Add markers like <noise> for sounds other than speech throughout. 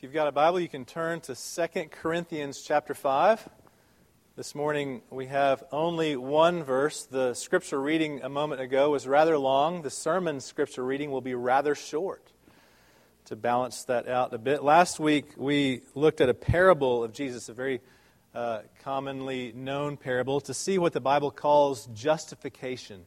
If you've got a Bible, you can turn to 2 Corinthians chapter 5. This morning we have only one verse. The scripture reading a moment ago was rather long. The sermon scripture reading will be rather short to balance that out a bit. Last week we looked at a parable of Jesus, a very uh, commonly known parable, to see what the Bible calls justification.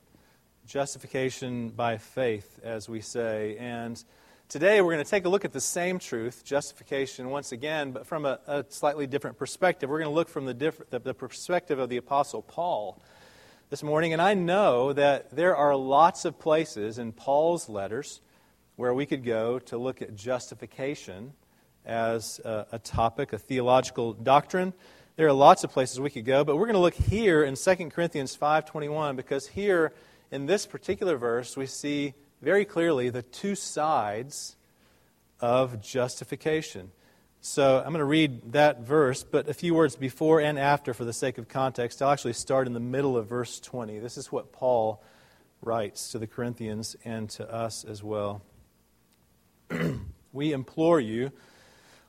Justification by faith, as we say. And Today, we're going to take a look at the same truth, justification, once again, but from a, a slightly different perspective. We're going to look from the, diff- the, the perspective of the Apostle Paul this morning. And I know that there are lots of places in Paul's letters where we could go to look at justification as a, a topic, a theological doctrine. There are lots of places we could go, but we're going to look here in 2 Corinthians 5.21 because here in this particular verse we see very clearly the two sides of justification. So I'm going to read that verse, but a few words before and after for the sake of context. I'll actually start in the middle of verse 20. This is what Paul writes to the Corinthians and to us as well. <clears throat> we implore you,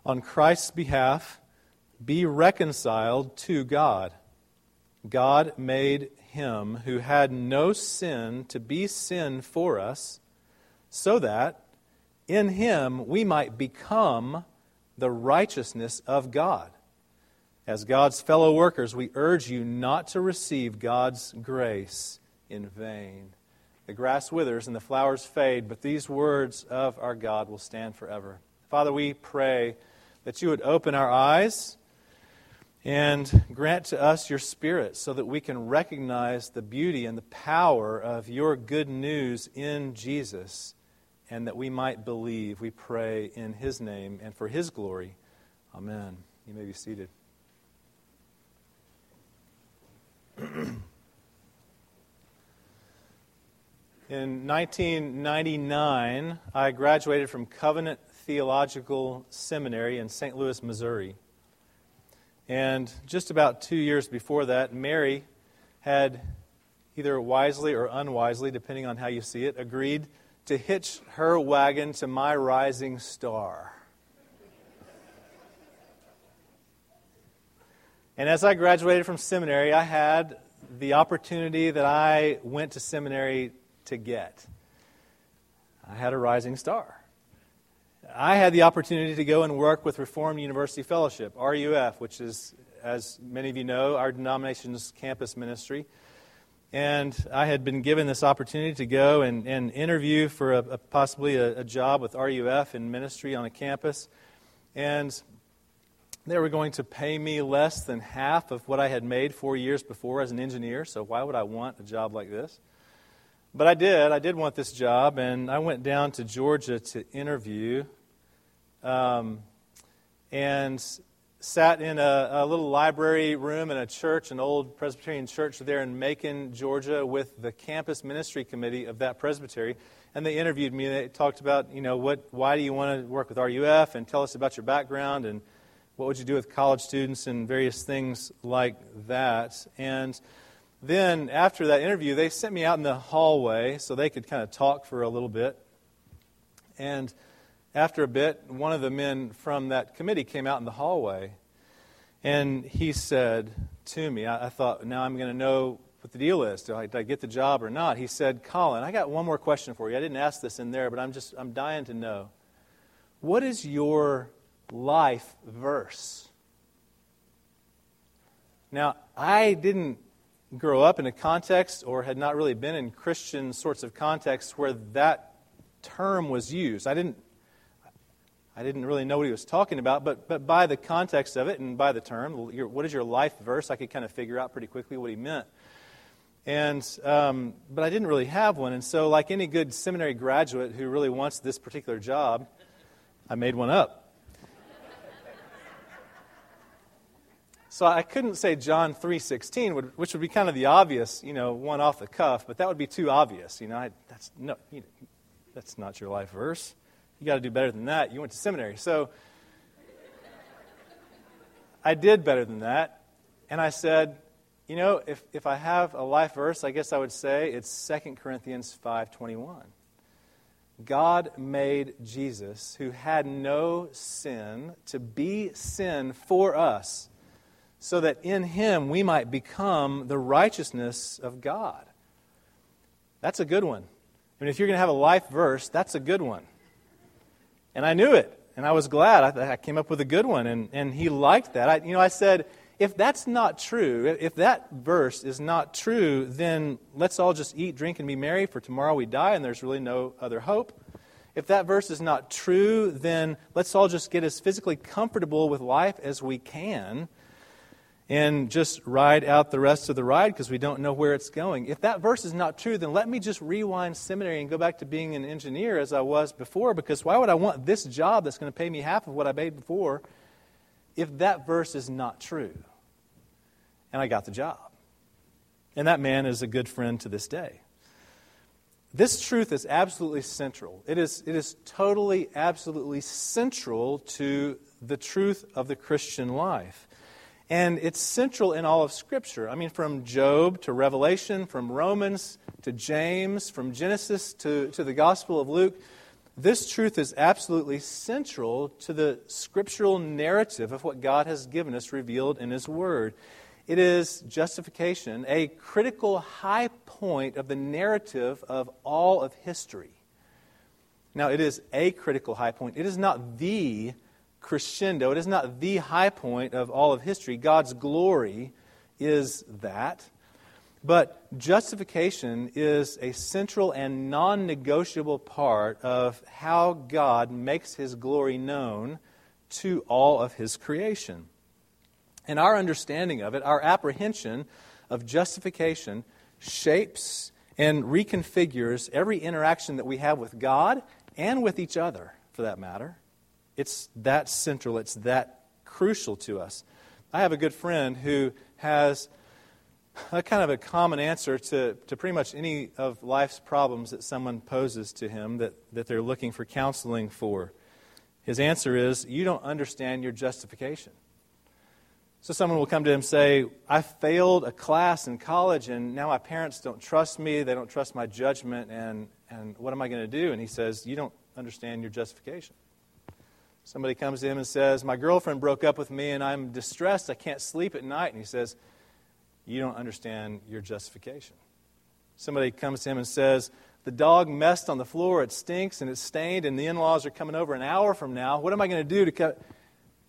on Christ's behalf, be reconciled to God. God made him who had no sin to be sin for us so that in him we might become the righteousness of God. As God's fellow workers, we urge you not to receive God's grace in vain. The grass withers and the flowers fade, but these words of our God will stand forever. Father, we pray that you would open our eyes and grant to us your Spirit so that we can recognize the beauty and the power of your good news in Jesus and that we might believe. We pray in his name and for his glory. Amen. You may be seated. <clears throat> In 1999, I graduated from Covenant Theological Seminary in St. Louis, Missouri. And just about two years before that, Mary had either wisely or unwisely, depending on how you see it, agreed to hitch her wagon to my rising star. And as I graduated from seminary, I had the opportunity that I went to seminary to get. I had a rising star. I had the opportunity to go and work with Reformed University Fellowship, RUF, which is, as many of you know, our denomination's campus ministry. And I had been given this opportunity to go and, and interview for a, a possibly a, a, job with RUF in ministry on a campus. And they were going to pay me less than half of what I had made four years before as an engineer. So why would I want a job like this? But I did. I did want this job. And I went down to Georgia to interview. Um, and sat in a, a, little library room in a church, an old Presbyterian church there in Macon, Georgia, with the campus ministry committee of that presbytery. And they interviewed me. They talked about, you know, what, why do you want to work with RUF and tell us about your background and what would you do with college students and various things like that. And then after that interview, they sent me out in the hallway so they could kind of talk for a little bit. And after a bit, one of the men from that committee came out in the hallway and he said to me, I, I thought, now I'm going to know what the deal is. Do I, I, get the job or not? He said, Colin, I got one more question for you. I didn't ask this in there, but I'm just, I'm dying to know. What is your life verse? Now, I didn't grow up in a context or had not really been in Christian sorts of contexts where that term was used. I didn't I didn't really know what he was talking about, but, but by the context of it and by the term, your, what is your life verse, I could kind of figure out pretty quickly what he meant. And, um, but I didn't really have one. And so, like any good seminary graduate who really wants this particular job, I made one up. So I couldn't say John 3:16, which would be kind of the obvious, you know, one off the cuff, but that would be too obvious. You know, I, that's no, you know, that's not your life verse. You got to do better than that. You went to seminary. So I did better than that. And I said, you know, if, if I have a life verse, I guess I would say it's 2 Corinthians 5.21. God made Jesus, who had no sin, to be sin for us, so that in him we might become the righteousness of God. That's a good one. I mean, if you're going to have a life verse, that's a good one. And I knew it, and I was glad. I, I came up with a good one, and, and he liked that. I, you know, I said, if that's not true, if that verse is not true, then let's all just eat, drink, and be merry, for tomorrow we die, and there's really no other hope. If that verse is not true, then let's all just get as physically comfortable with life as we can and just ride out the rest of the ride because we don't know where it's going. If that verse is not true, then let me just rewind seminary and go back to being an engineer as I was before because why would I want this job that's going to pay me half of what I made before if that verse is not true. And I got the job. And that man is a good friend to this day. This truth is absolutely central. It is, it is totally, absolutely central to the truth of the Christian life. And it's central in all of Scripture. I mean, from Job to Revelation, from Romans to James, from Genesis to, to the Gospel of Luke, this truth is absolutely central to the scriptural narrative of what God has given us revealed in His Word. It is justification, a critical high point of the narrative of all of history. Now, it is a critical high point. It is not the crescendo, it is not the high point of all of history. God's glory is that. But justification is a central and non negotiable part of how God makes his glory known to all of his creation. And our understanding of it, our apprehension of justification, shapes and reconfigures every interaction that we have with God and with each other, for that matter. It's that central, it's that crucial to us. I have a good friend who has a kind of a common answer to, to pretty much any of life's problems that someone poses to him that, that they're looking for counseling for. His answer is, You don't understand your justification. So someone will come to him and say, I failed a class in college and now my parents don't trust me, they don't trust my judgment, and, and what am I going to do? And he says, You don't understand your justification. Somebody comes to him and says, My girlfriend broke up with me and I'm distressed, I can't sleep at night. And he says, you don't understand your justification. Somebody comes to him and says, The dog messed on the floor, it stinks and it's stained, and the in laws are coming over an hour from now. What am I going to do to cut?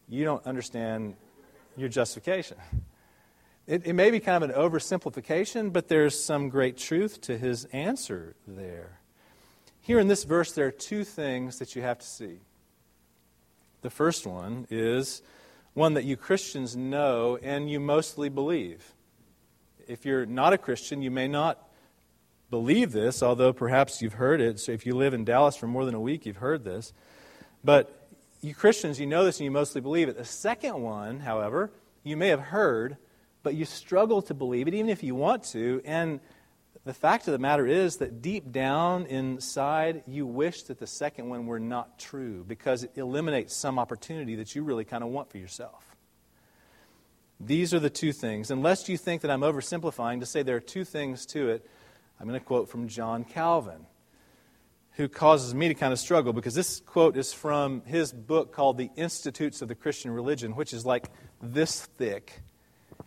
You don't understand your justification. It, it may be kind of an oversimplification, but there's some great truth to his answer there. Here in this verse, there are two things that you have to see. The first one is one that you Christians know and you mostly believe if you're not a Christian, you may not believe this, although perhaps you've heard it. So if you live in Dallas for more than a week, you've heard this. But you Christians, you know this and you mostly believe it. The second one, however, you may have heard, but you struggle to believe it, even if you want to. And the fact of the matter is that deep down inside, you wish that the second one were not true because it eliminates some opportunity that you really kind of want for yourself. These are the two things. Unless you think that I'm oversimplifying to say there are two things to it, I'm going to quote from John Calvin, who causes me to kind of struggle because this quote is from his book called The Institutes of the Christian Religion, which is like this thick.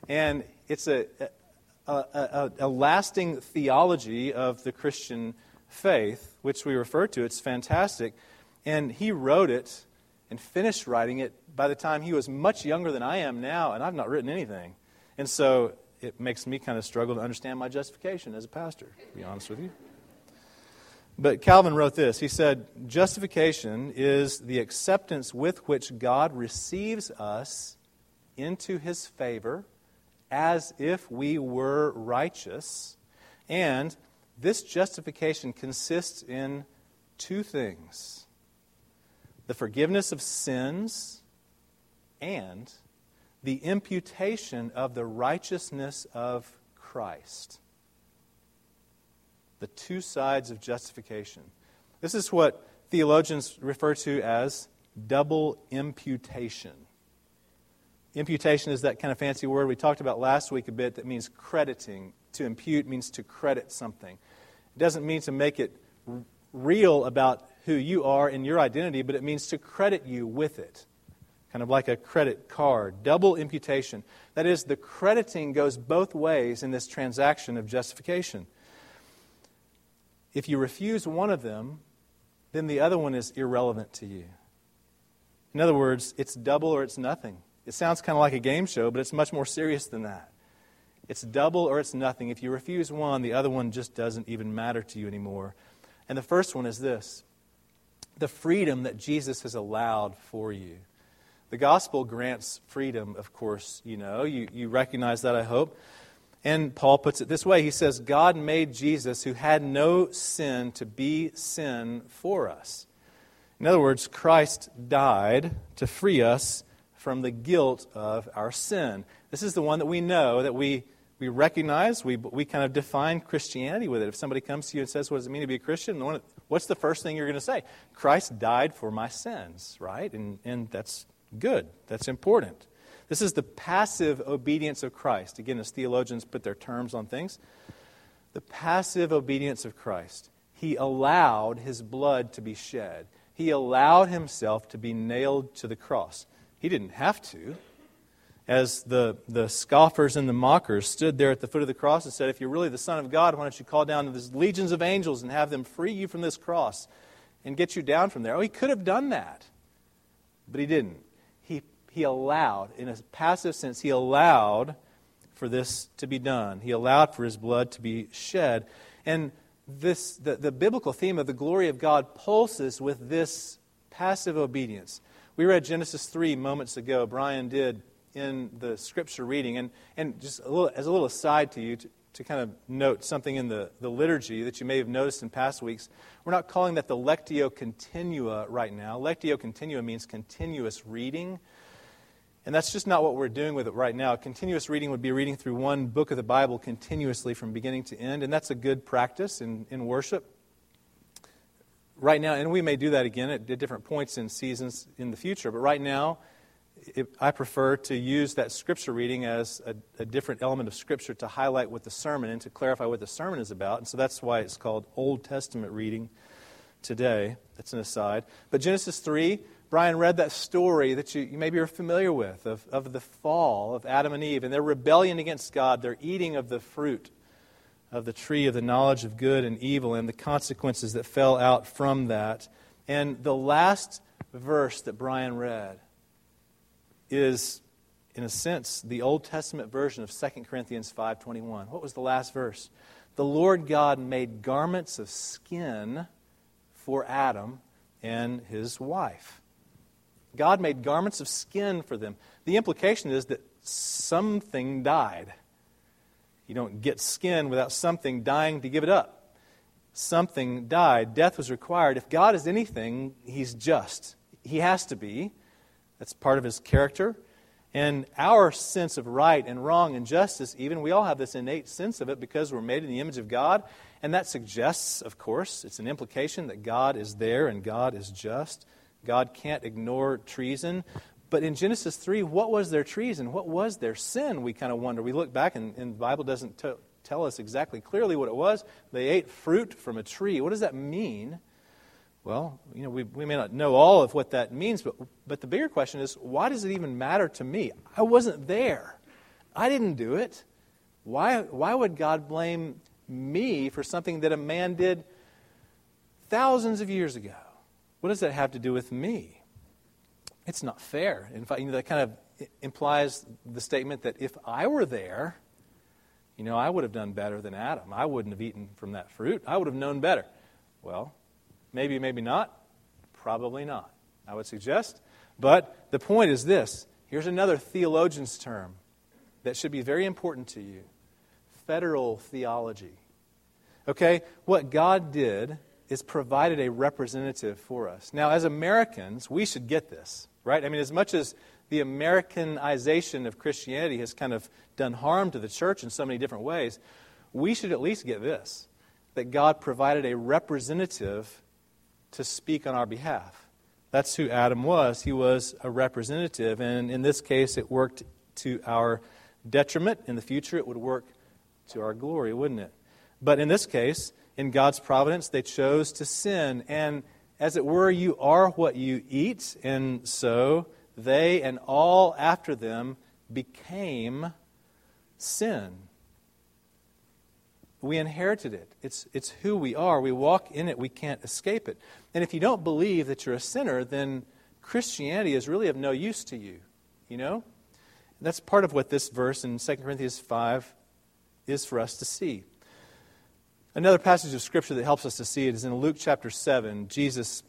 And it's a, a, a, a lasting theology of the Christian faith, which we refer to. It's fantastic. And he wrote it and finished writing it by the time he was much younger than I am now, and I've not written anything. And so it makes me kind of struggle to understand my justification as a pastor, to be honest with you. But Calvin wrote this. He said, Justification is the acceptance with which God receives us into his favor as if we were righteous. And this justification consists in two things the forgiveness of sins and the imputation of the righteousness of Christ. The two sides of justification. This is what theologians refer to as double imputation. Imputation is that kind of fancy word we talked about last week a bit that means crediting. To impute means to credit something. It doesn't mean to make it real about who you are and your identity, but it means to credit you with it. Kind of like a credit card, double imputation. That is, the crediting goes both ways in this transaction of justification. If you refuse one of them, then the other one is irrelevant to you. In other words, it's double or it's nothing. It sounds kind of like a game show, but it's much more serious than that. It's double or it's nothing. If you refuse one, the other one just doesn't even matter to you anymore. And the first one is this the freedom that Jesus has allowed for you. The gospel grants freedom, of course, you know. You, you recognize that, I hope. And Paul puts it this way He says, God made Jesus, who had no sin, to be sin for us. In other words, Christ died to free us from the guilt of our sin. This is the one that we know, that we, we recognize. We, we kind of define Christianity with it. If somebody comes to you and says, What does it mean to be a Christian? What's the first thing you're going to say? Christ died for my sins, right? And, and that's good, that's important. This is the passive obedience of Christ. Again, as theologians put their terms on things, the passive obedience of Christ. He allowed his blood to be shed he allowed himself to be nailed to the cross. He didn't have to. As the, the scoffers and the mockers stood there at the foot of the cross and said, If you're really the Son of God, why don't you call down these legions of angels and have them free you from this cross and get you down from there? Oh, he could have done that, but he didn't. He, he allowed, in a passive sense, he allowed for this to be done. He allowed for his blood to be shed. And this, the, the biblical theme of the glory of God pulses with this passive obedience. We read Genesis 3 moments ago. Brian did in the scripture reading. And, and just a little, as a little aside to you, to, to kind of note something in the, the liturgy that you may have noticed in past weeks, we're not calling that the Lectio Continua right now. Lectio Continua means continuous reading. And that's just not what we're doing with it right now. Continuous reading would be reading through one book of the Bible continuously from beginning to end, and that's a good practice in, in worship. Right now, and we may do that again at, different points in seasons in the future, but right now, it, I prefer to use that scripture reading as a, a, different element of scripture to highlight what the sermon and to clarify what the sermon is about. And so that's why it's called Old Testament reading today. That's an aside. But Genesis 3, Brian read that story that you, you maybe are familiar with of, of the fall of Adam and Eve and their rebellion against God, their eating of the fruit of the tree of the knowledge of good and evil, and the consequences that fell out from that. And the last verse that Brian read is, in a sense, the Old Testament version of 2 Corinthians 5.21. What was the last verse? The Lord God made garments of skin for Adam and his wife. God made garments of skin for them. The implication is that something died. You don't get skin without something dying to give it up. Something died. Death was required. If God is anything, He's just. He has to be. That's part of His character. And our sense of right and wrong and justice, even, we all have this innate sense of it because we're made in the image of God. And that suggests, of course, it's an implication that God is there and God is just. God can't ignore treason. But in Genesis 3, what was their treason? What was their sin? We kind of wonder. We look back, and, and the Bible doesn't t- tell us exactly clearly what it was. They ate fruit from a tree. What does that mean? Well, you know, we, we may not know all of what that means, but, but the bigger question is why does it even matter to me? I wasn't there, I didn't do it. Why, why would God blame me for something that a man did thousands of years ago? What does that have to do with me? It's not fair. In fact, you know, that kind of implies the statement that if I were there, you know, I would have done better than Adam. I wouldn't have eaten from that fruit. I would have known better. Well, maybe, maybe not. Probably not, I would suggest. But the point is this here's another theologian's term that should be very important to you federal theology. Okay? What God did is provided a representative for us. Now, as Americans, we should get this, right? I mean, as much as the Americanization of Christianity has kind of done harm to the church in so many different ways, we should at least get this that God provided a representative to speak on our behalf. That's who Adam was. He was a representative, and in this case, it worked to our detriment. In the future, it would work to our glory, wouldn't it? But in this case, in God's providence, they chose to sin. And as it were, you are what you eat. And so they and all after them became sin. We inherited it. It's, it's who we are. We walk in it. We can't escape it. And if you don't believe that you're a sinner, then Christianity is really of no use to you. You know? That's part of what this verse in 2 Corinthians 5 is for us to see. Another passage of Scripture that helps us to see it is in Luke chapter 7. Jesus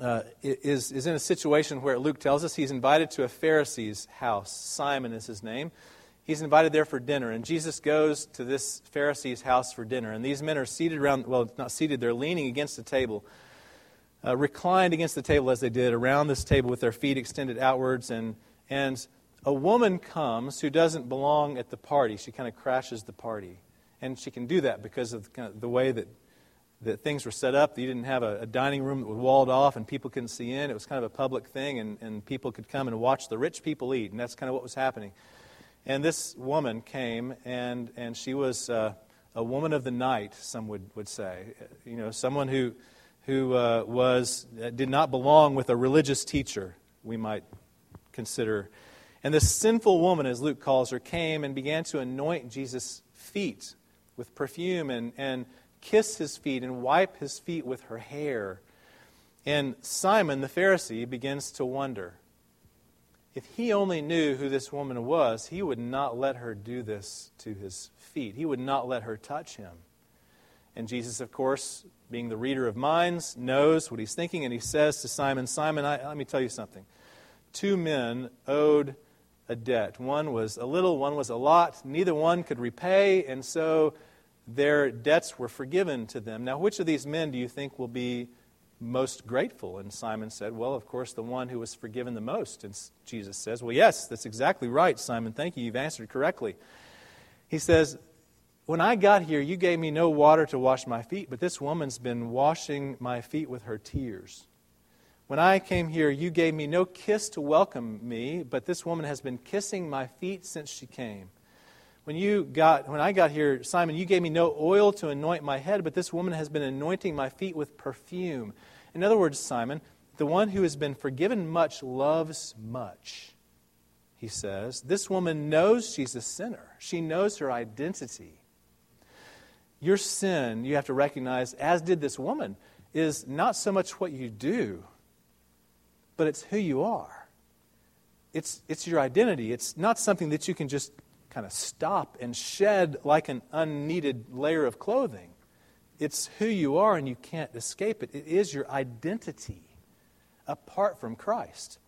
uh, is, is in a situation where Luke tells us he's invited to a Pharisee's house. Simon is his name. He's invited there for dinner, and Jesus goes to this Pharisee's house for dinner. And these men are seated around, well, not seated, they're leaning against the table, uh, reclined against the table as they did, around this table with their feet extended outwards. And, and a woman comes who doesn't belong at the party. She kind of crashes the party. And she can do that because of the, kind of the way that, that things were set up. You didn't have a, a, dining room that was walled off and people couldn't see in. It was kind of a public thing, and, and people could come and watch the rich people eat. And that's kind of what was happening. And this woman came, and, and she was uh, a woman of the night, some would, would say. You know, someone who, who uh, was, uh, did not belong with a religious teacher, we might consider. And this sinful woman, as Luke calls her, came and began to anoint Jesus' feet with perfume and, and kiss his feet and wipe his feet with her hair. And Simon the Pharisee begins to wonder if he only knew who this woman was, he would not let her do this to his feet. He would not let her touch him. And Jesus, of course, being the reader of minds, knows what he's thinking, and he says to Simon, Simon, I, let me tell you something. Two men owed a debt. One was a little, one was a lot. Neither one could repay, and so their debts were forgiven to them. Now, which of these men do you think will be most grateful? And Simon said, Well, of course, the one who was forgiven the most. And Jesus says, Well, yes, that's exactly right, Simon. Thank you. You've answered correctly. He says, When I got here, you gave me no water to wash my feet, but this woman's been washing my feet with her tears. When I came here, you gave me no kiss to welcome me, but this woman has been kissing my feet since she came. When you got when I got here, Simon, you gave me no oil to anoint my head, but this woman has been anointing my feet with perfume. In other words, Simon, the one who has been forgiven much loves much. He says, This woman knows she's a sinner. She knows her identity. Your sin, you have to recognize, as did this woman, is not so much what you do, but it's who you are. It's, it's your identity. It's not something that you can just kind of stop and shed like an unneeded layer of clothing. It's who you are and you can't escape it. It is your identity apart from Christ.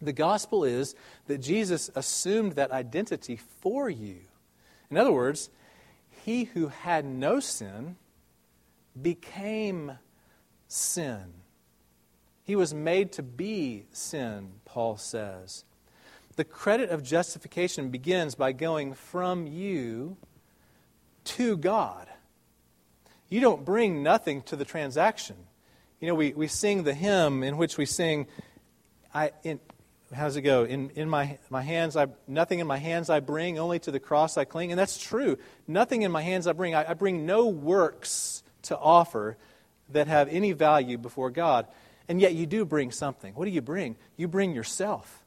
The gospel is that Jesus assumed that identity for you. In other words, he who had no sin became sin. He was made to be sin, Paul says. The credit of justification begins by going from you to God. You don't bring nothing to the transaction. You know, we, we sing the hymn in which we sing, I, in, how does it go? In, in my, my hands, I, nothing in my hands I bring, only to the cross I cling. And that's true. Nothing in my hands I bring. I, I bring no works to offer that have any value before God. And yet you do bring something. What do you bring? You bring yourself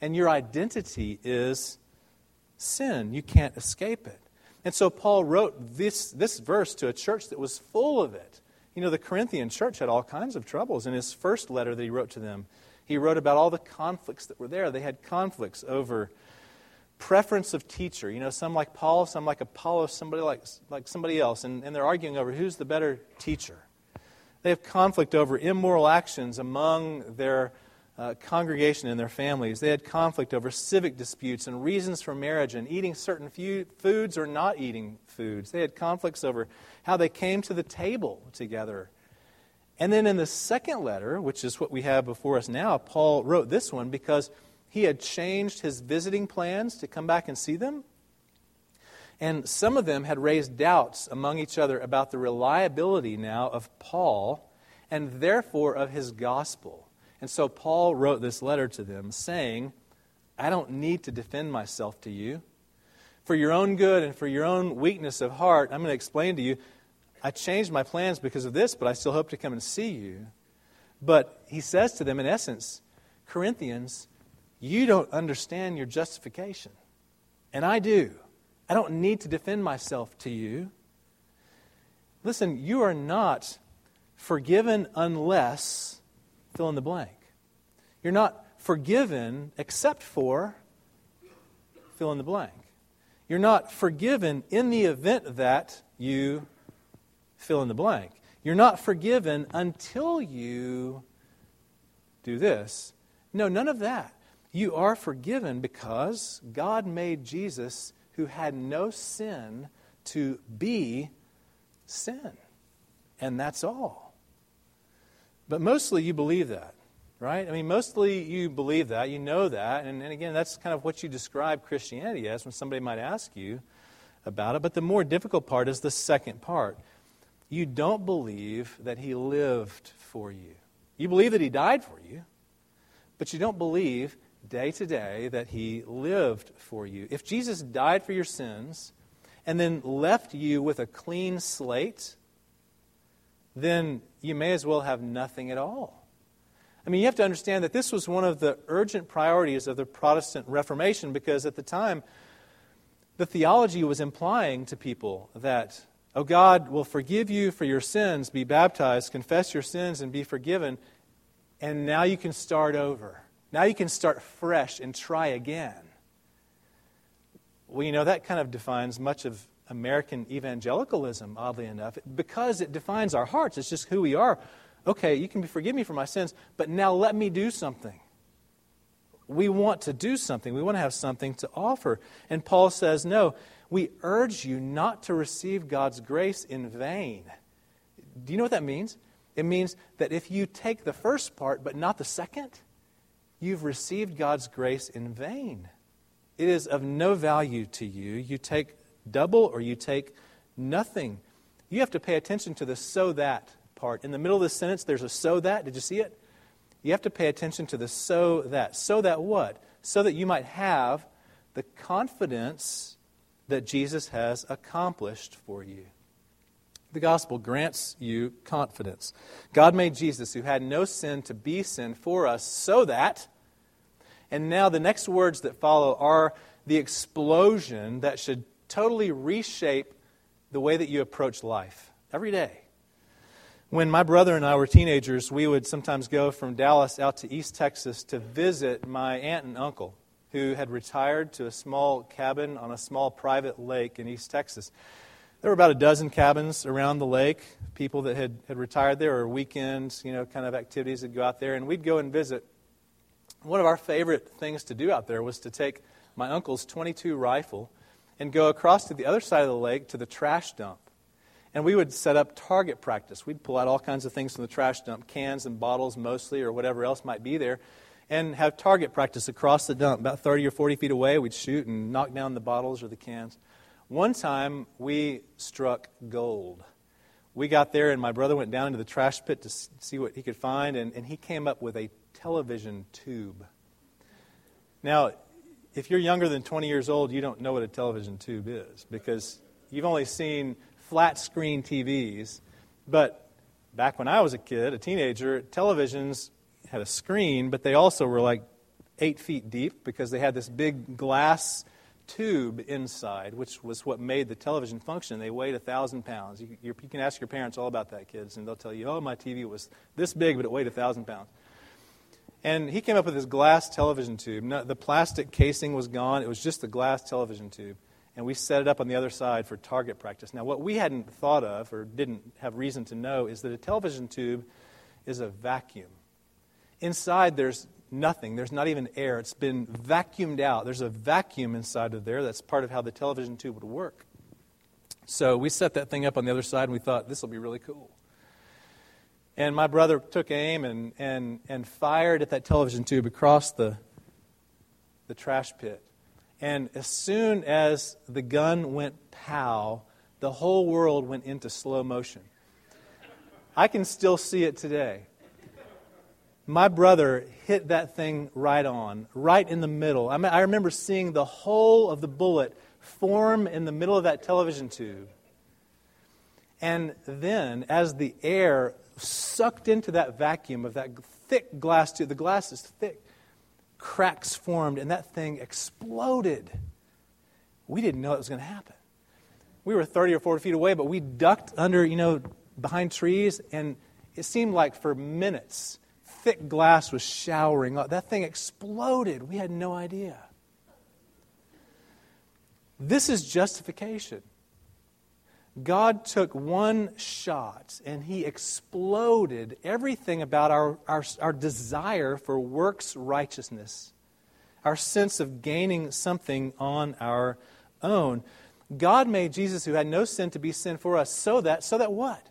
and your identity is sin. You can't escape it. And so Paul wrote this, this verse to a church that was full of it. You know, the Corinthian church had all kinds of troubles. In his first letter that he wrote to them, he wrote about all the conflicts that were there. They had conflicts over preference of teacher. You know, some like Paul, some like Apollos, somebody like, like somebody else. And, and they're arguing over who's the better teacher. They have conflict over immoral actions among their uh, congregation and their families. They had conflict over civic disputes and reasons for marriage and eating certain foods or not eating foods. They had conflicts over how they came to the table together. And then in the second letter, which is what we have before us now, Paul wrote this one because he had changed his visiting plans to come back and see them. And some of them had raised doubts among each other about the reliability now of Paul and therefore of his gospel. And so Paul wrote this letter to them saying, I don't need to defend myself to you. for your own good and for your own weakness of heart, I'm going to explain to you I changed my plans because of this, but I still hope to come and see you. But he says to them, in essence, Corinthians, you don't understand your justification. And I do. I don't need to defend myself to you. Listen, you are not forgiven unless fill in the blank. You're not forgiven except for fill in the blank. You're not forgiven in the event that you fill in the blank. You're not forgiven until you do this. No, none of that. You are forgiven because God made Jesus, who had no sin, to be sin. And that's all. But mostly you believe that, right? I mean, mostly you believe that, you know that. And, and again, that's kind of what you describe Christianity as when somebody might ask you about it. But the more difficult part is the second part you don't believe that he lived for you. You believe that he died for you, but you don't believe day to day that he lived for you. If Jesus died for your sins and then left you with a clean slate, then you may as well have nothing at all. I mean, you have to understand that this was one of the urgent priorities of the Protestant Reformation because at the time, the theology was implying to people that Oh, God will forgive you for your sins, be baptized, confess your sins, and be forgiven. And now you can start over. Now you can start fresh and try again. Well, you know, that kind of defines much of American evangelicalism, oddly enough, because it defines our hearts. It's just who we are. Okay, you can forgive me for my sins, but now let me do something. We want to do something. We want to have something to offer. And Paul says, no, we urge you not to receive God's grace in vain. Do you know what that means? It means that if you take the first part but not the second, you've received God's grace in vain. It is of no value to you. You take double or you take nothing. You have to pay attention to the so that part. In the middle of the sentence, there's a so that. Did you see it? You have to pay attention to the so that. So that what? So that you might have the confidence that Jesus has accomplished for you. The gospel grants you confidence. God made Jesus, who had no sin, to be sin for us so that, and now the next words that follow are the explosion that should totally reshape the way that you approach life every day. When my brother and I were teenagers, we would sometimes go from Dallas out to East Texas to visit my aunt and uncle who had retired to a small cabin on a small private lake in East Texas. There were about a dozen cabins around the lake, people that had, had retired there, or weekends, you know, kind of activities that go out there, and we'd go and visit. One of our favorite things to do out there was to take my uncle's 22 rifle and go across to the other side of the lake to the trash dump. And we would set up target practice. We'd pull out all kinds of things from the trash dump, cans and bottles mostly, or whatever else might be there and have target practice across the dump, about 30 or 40 feet away. We'd shoot and knock down the bottles or the cans. One time, we struck gold. We got there, and my brother went down into the trash pit to see what he could find, and, and he came up with a television tube. Now, if you're younger than 20 years old, you don't know what a television tube is because you've only seen flat screen TVs. But back when I was a kid, a teenager, televisions had a screen, but they also were like eight feet deep because they had this big glass tube inside, which was what made the television function. They weighed a thousand pounds. You, you, can ask your parents all about that, kids, and they'll tell you, "Oh, my TV was this big, but it weighed a thousand pounds." And he came up with this glass television tube. No, the plastic casing was gone; it was just the glass television tube. And we set it up on the other side for target practice. Now, what we hadn't thought of or didn't have reason to know is that a television tube is a vacuum. Inside, there's nothing. There's not even air. It's been vacuumed out. There's a vacuum inside of there. That's part of how the television tube would work. So we set that thing up on the other side and we thought, this will be really cool. And my brother took aim and, and, and fired at that television tube across the, the trash pit. And as soon as the gun went pow, the whole world went into slow motion. I can still see it today my brother hit that thing right on, right in the middle. I, mean, I remember seeing the whole of the bullet form in the middle of that television tube. And then, as the air sucked into that vacuum of that thick glass tube, the glass is thick, cracks formed, and that thing exploded. We didn't know it was going to happen. We were 30 or 40 feet away, but we ducked under, you know, behind trees, and it seemed like for minutes, thick glass was showering. That thing exploded. We had no idea. This is justification. God took one shot and he exploded everything about our, our, our, desire for works righteousness, our sense of gaining something on our own. God made Jesus, who had no sin, to be sin for us, so that, so that what?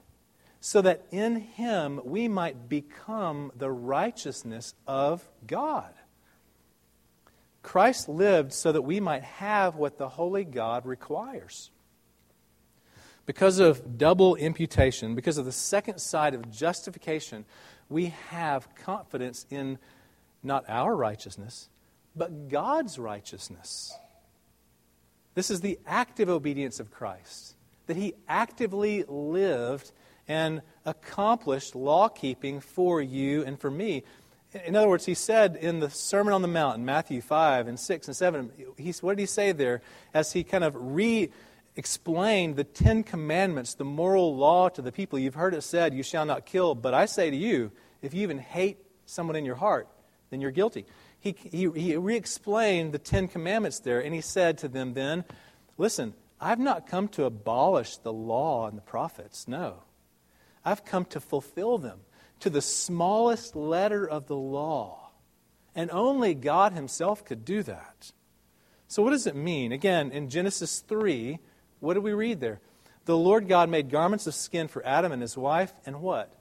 So that in him we might become the righteousness of God. Christ lived so that we might have what the holy God requires. Because of double imputation, because of the second side of justification, we have confidence in not our righteousness, but God's righteousness. This is the active obedience of Christ, that he actively lived and accomplished law keeping for you and for me. In other words, he said in the Sermon on the Mount, in Matthew 5 and 6 and 7, he, what did he say there as he kind of re explained the Ten Commandments, the moral law to the people. You've heard it said, You shall not kill. But I say to you, if you even hate someone in your heart, then you're guilty. He, he, he re explained the Ten Commandments there, and he said to them then, Listen, I've not come to abolish the law and the prophets. No. I've come to fulfill them to the smallest letter of the law. And only God Himself could do that. So, what does it mean? Again, in Genesis 3, what do we read there? The Lord God made garments of skin for Adam and his wife, and what?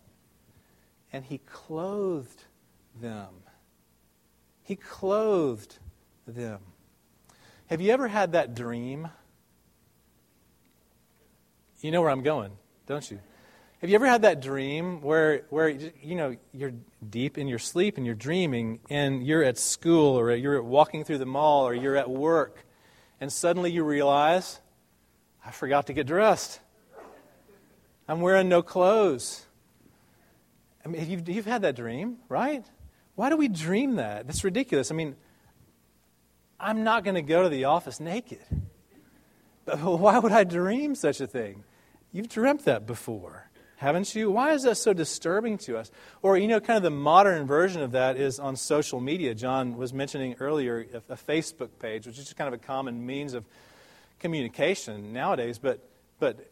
And he clothed them. He clothed them. Have you ever had that dream? You know where I'm going, don't you? Have you ever had that dream where, where you know you're deep in your sleep and you're dreaming and you're at school or you're walking through the mall or you're at work and suddenly you realize I forgot to get dressed. I'm wearing no clothes. I mean, you've, you've had that dream, right? Why do we dream that? That's ridiculous. I mean, I'm not going to go to the office naked. But <laughs> why would I dream such a thing? You've dreamt that before, haven't you? Why is that so disturbing to us? Or, you know, kind of the modern version of that is on social media. John was mentioning earlier a, Facebook page, which is just kind of a common means of communication nowadays, but, but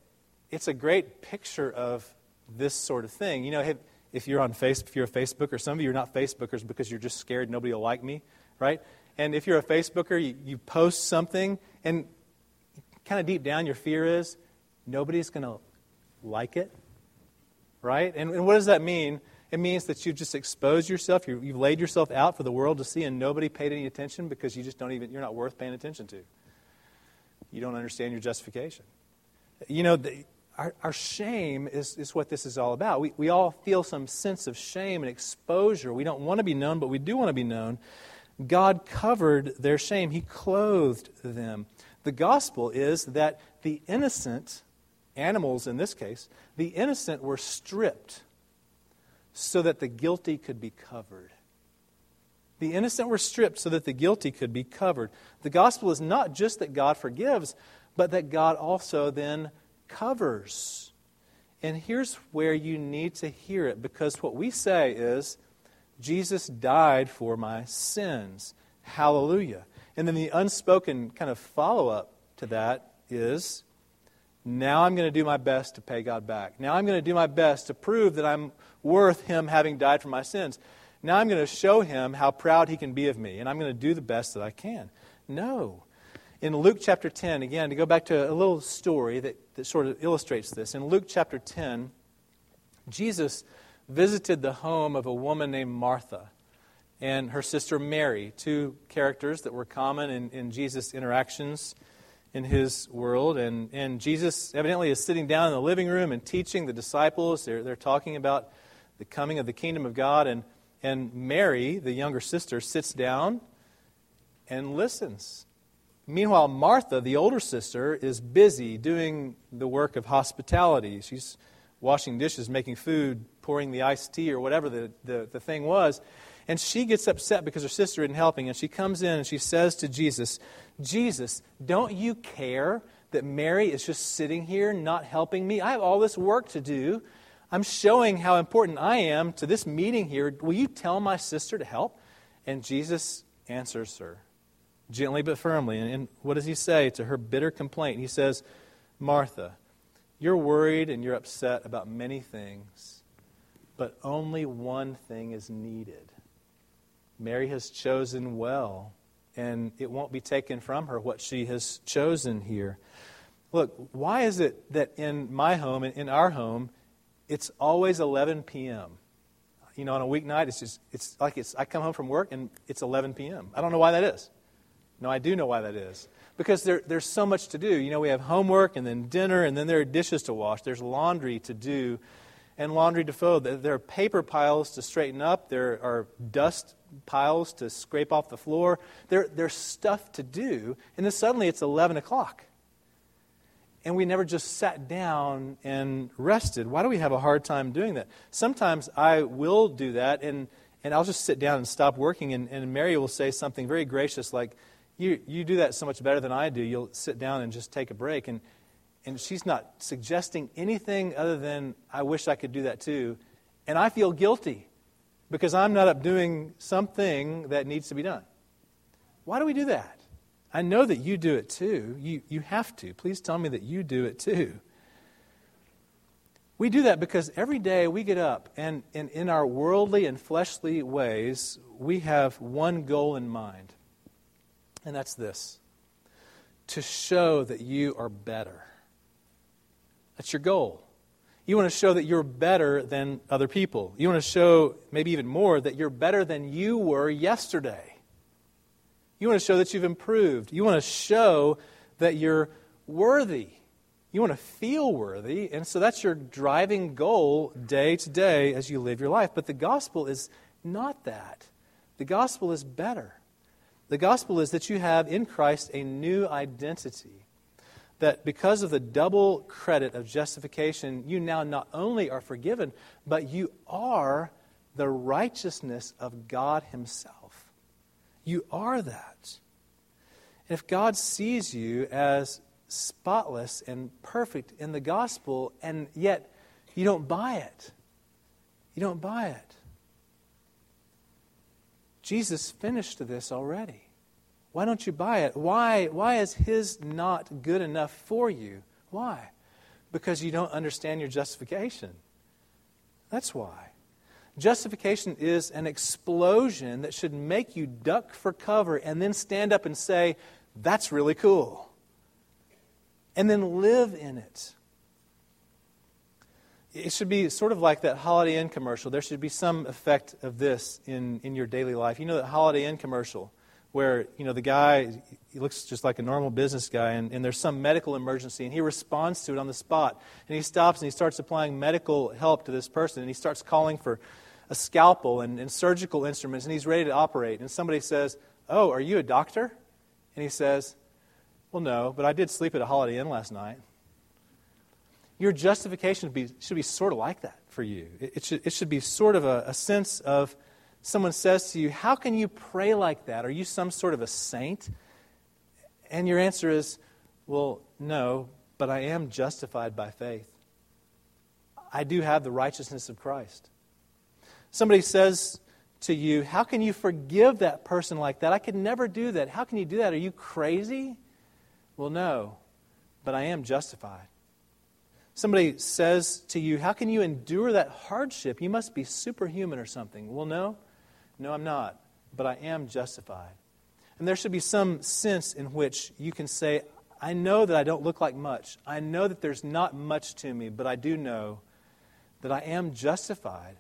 it's a great picture of this sort of thing. You know, if you're on face, if you're a Facebooker, some of you are not Facebookers because you're just scared nobody will like me, right? And if you're a Facebooker, you, you post something, and kind of deep down, your fear is nobody's going to like it, right? And, and, what does that mean? It means that you've just exposed yourself, you have laid yourself out for the world to see, and nobody paid any attention because you just don't even, you're not worth paying attention to you don't understand your justification. You know, the, our, our shame is, is what this is all about. We, we all feel some sense of shame and exposure. We don't want to be known, but we do want to be known. God covered their shame, He clothed them. The gospel is that the innocent, animals in this case, the innocent were stripped so that the guilty could be covered. The innocent were stripped so that the guilty could be covered. The gospel is not just that God forgives, but that God also then covers. And here's where you need to hear it because what we say is, Jesus died for my sins. Hallelujah. And then the unspoken kind of follow up to that is, now I'm going to do my best to pay God back. Now I'm going to do my best to prove that I'm worth Him having died for my sins. Now I'm going to show him how proud he can be of me, and I'm going to do the best that I can. No. In Luke chapter 10, again, to go back to a little story that, that sort of illustrates this. In Luke chapter 10, Jesus visited the home of a woman named Martha and her sister Mary, two characters that were common in, in Jesus' interactions in his world. And, and Jesus evidently is sitting down in the living room and teaching the disciples. They're, they're talking about the coming of the kingdom of God. And and Mary, the younger sister, sits down and listens. Meanwhile, Martha, the older sister, is busy doing the work of hospitality. She's washing dishes, making food, pouring the iced tea, or whatever the, the, the thing was. And she gets upset because her sister isn't helping. And she comes in and she says to Jesus, Jesus, don't you care that Mary is just sitting here not helping me? I have all this work to do. I'm showing how important I am to this meeting here. Will you tell my sister to help? And Jesus answers her gently but firmly. And, what does he say to her bitter complaint? He says, Martha, you're worried and you're upset about many things, but only one thing is needed. Mary has chosen well, and it won't be taken from her what she has chosen here. Look, why is it that in my home, and in our home, it's always 11 p.m.? You know, on a weeknight, it's just, it's like it's, I come home from work and it's 11 p.m. I don't know why that is. No, I do know why that is. Because there, there's so much to do. You know, we have homework and then dinner, and then there are dishes to wash. There's laundry to do and laundry to fold. There are paper piles to straighten up. There are dust piles to scrape off the floor. There, there's stuff to do. And then suddenly it's 11 o'clock. And we never just sat down and rested. Why do we have a hard time doing that? Sometimes I will do that, and, and I'll just sit down and stop working, and, and Mary will say something very gracious like, you, you do that so much better than I do. You'll sit down and just take a break. And, and she's not suggesting anything other than, I wish I could do that too. And I feel guilty because I'm not up doing something that needs to be done. Why do we do that? I know that you do it too. You, you have to. Please tell me that you do it too. We do that because every day we get up and, and in our worldly and fleshly ways, we have one goal in mind and that's this to show that you are better. That's your goal. You want to show that you're better than other people. You want to show, maybe even more, that you're better than you were yesterday. You want to show that you've improved. You want to show that you're worthy. You want to feel worthy. And so that's your driving goal day to day as you live your life. But the gospel is not that. The gospel is better. The gospel is that you have in Christ a new identity. That because of the double credit of justification, you now not only are forgiven, but you are the righteousness of God Himself. You are that. And if God sees you as spotless and perfect in the gospel, and yet you don't buy it, you don't buy it. Jesus finished this already. Why don't you buy it? Why, why is His not good enough for you? Why? Because you don't understand your justification. That's why. Justification is an explosion that should make you duck for cover and then stand up and say, That's really cool. And then live in it. It should be sort of like that Holiday Inn commercial. There should be some effect of this in, in your daily life. You know that Holiday Inn commercial where, you know, the guy, he looks just like a normal business guy, and, and there's some medical emergency, and he responds to it on the spot. And he stops and he starts applying medical help to this person, and he starts calling for a scalpel and, and surgical instruments, and he's ready to operate. And somebody says, Oh, are you a doctor? And he says, Well, no, but I did sleep at a Holiday Inn last night. Your justification should be, should be sort of like that for you. It, it should, it should be sort of a, a sense of someone says to you, How can you pray like that? Are you some sort of a saint? And your answer is, Well, no, but I am justified by faith. I do have the righteousness of Christ. Somebody says to you, How can you forgive that person like that? I could never do that. How can you do that? Are you crazy? Well, no, but I am justified. Somebody says to you, How can you endure that hardship? You must be superhuman or something. Well, no, no, I'm not, but I am justified. And there should be some sense in which you can say, I know that I don't look like much. I know that there's not much to me, but I do know that I am justified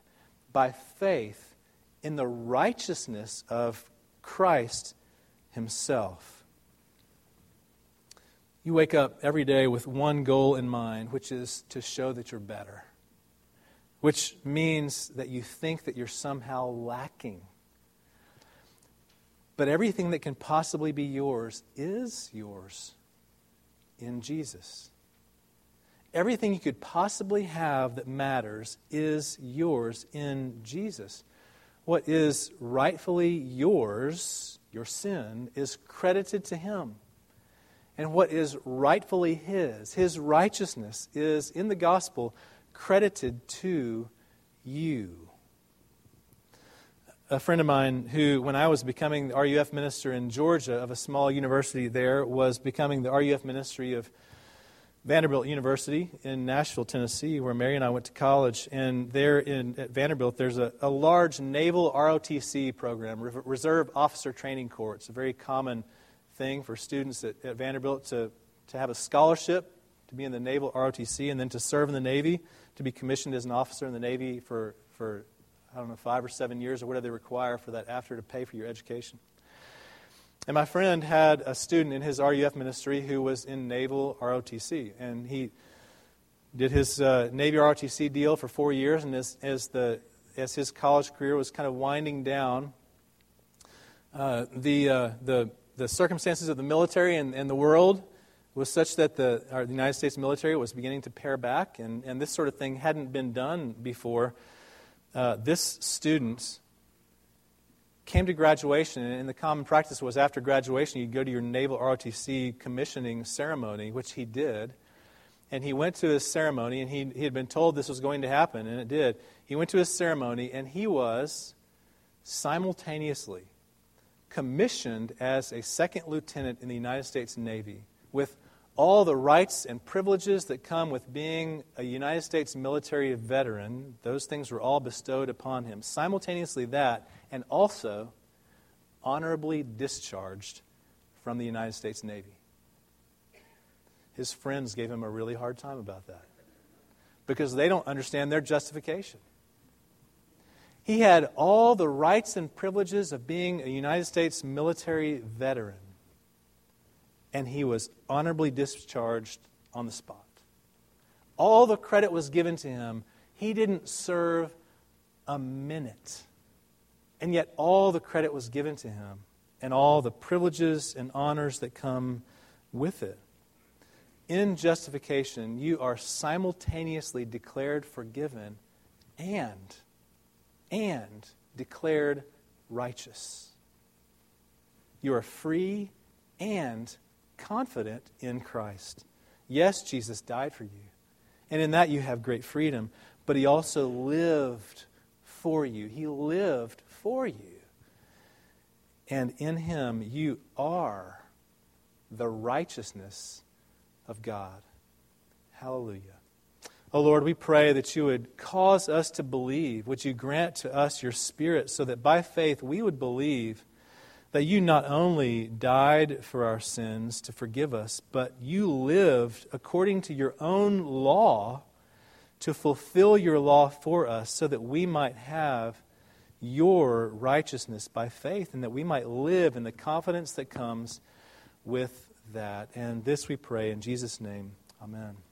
by faith in the righteousness of Christ Himself. You wake up every day with one goal in mind, which is to show that you're better, which means that you think that you're somehow lacking. But everything that can possibly be yours is yours in Jesus. Everything you could possibly have that matters is yours in Jesus. What is rightfully yours, your sin, is credited to Him. And what is rightfully His, His righteousness, is in the gospel credited to you. A friend of mine who, when I was becoming the RUF minister in Georgia of a small university there, was becoming the RUF ministry of Vanderbilt University in Nashville, Tennessee, where Mary and I went to college. And there in, at Vanderbilt, there's a, a large naval ROTC program, Reserve Officer Training Corps. It's a very common thing for students at, at Vanderbilt to, to have a scholarship to be in the naval ROTC and then to serve in the Navy, to be commissioned as an officer in the Navy for, for I don't know, five or seven years or whatever they require for that after to pay for your education. And my friend had a student in his RUF ministry who was in Naval ROTC. And he did his uh, Navy ROTC deal for four years. And as, as, the, as his college career was kind of winding down, uh, the, uh, the, the circumstances of the military and, and the world was such that the, the United States military was beginning to pare back. And, and this sort of thing hadn't been done before. Uh, this student came to graduation, and the common practice was after graduation, you'd go to your Naval ROTC commissioning ceremony, which he did. And he went to his ceremony, and he, he had been told this was going to happen, and it did. He went to his ceremony, and he was simultaneously commissioned as a second lieutenant in the United States Navy with all the rights and privileges that come with being a United States military veteran. Those things were all bestowed upon him. Simultaneously, that and also honorably discharged from the United States Navy. His friends gave him a really hard time about that because they don't understand their justification. He had all the rights and privileges of being a United States military veteran, and he was honorably discharged on the spot. All the credit was given to him. He didn't serve a minute and yet, all the credit was given to him and all the privileges and honors that come with it. In justification, you are simultaneously declared forgiven and, and declared righteous. You are free and confident in Christ. Yes, Jesus died for you. And in that you have great freedom. But he also lived for you. He lived for you. And in him you are the righteousness of God. Hallelujah. Oh Lord, we pray that you would cause us to believe. Would you grant to us your Spirit so that by faith we would believe that you not only died for our sins to forgive us, but you lived according to your own law to fulfill your law for us so that we might have your righteousness by faith, and that we might live in the confidence that comes with that. And this we pray in Jesus' name. Amen.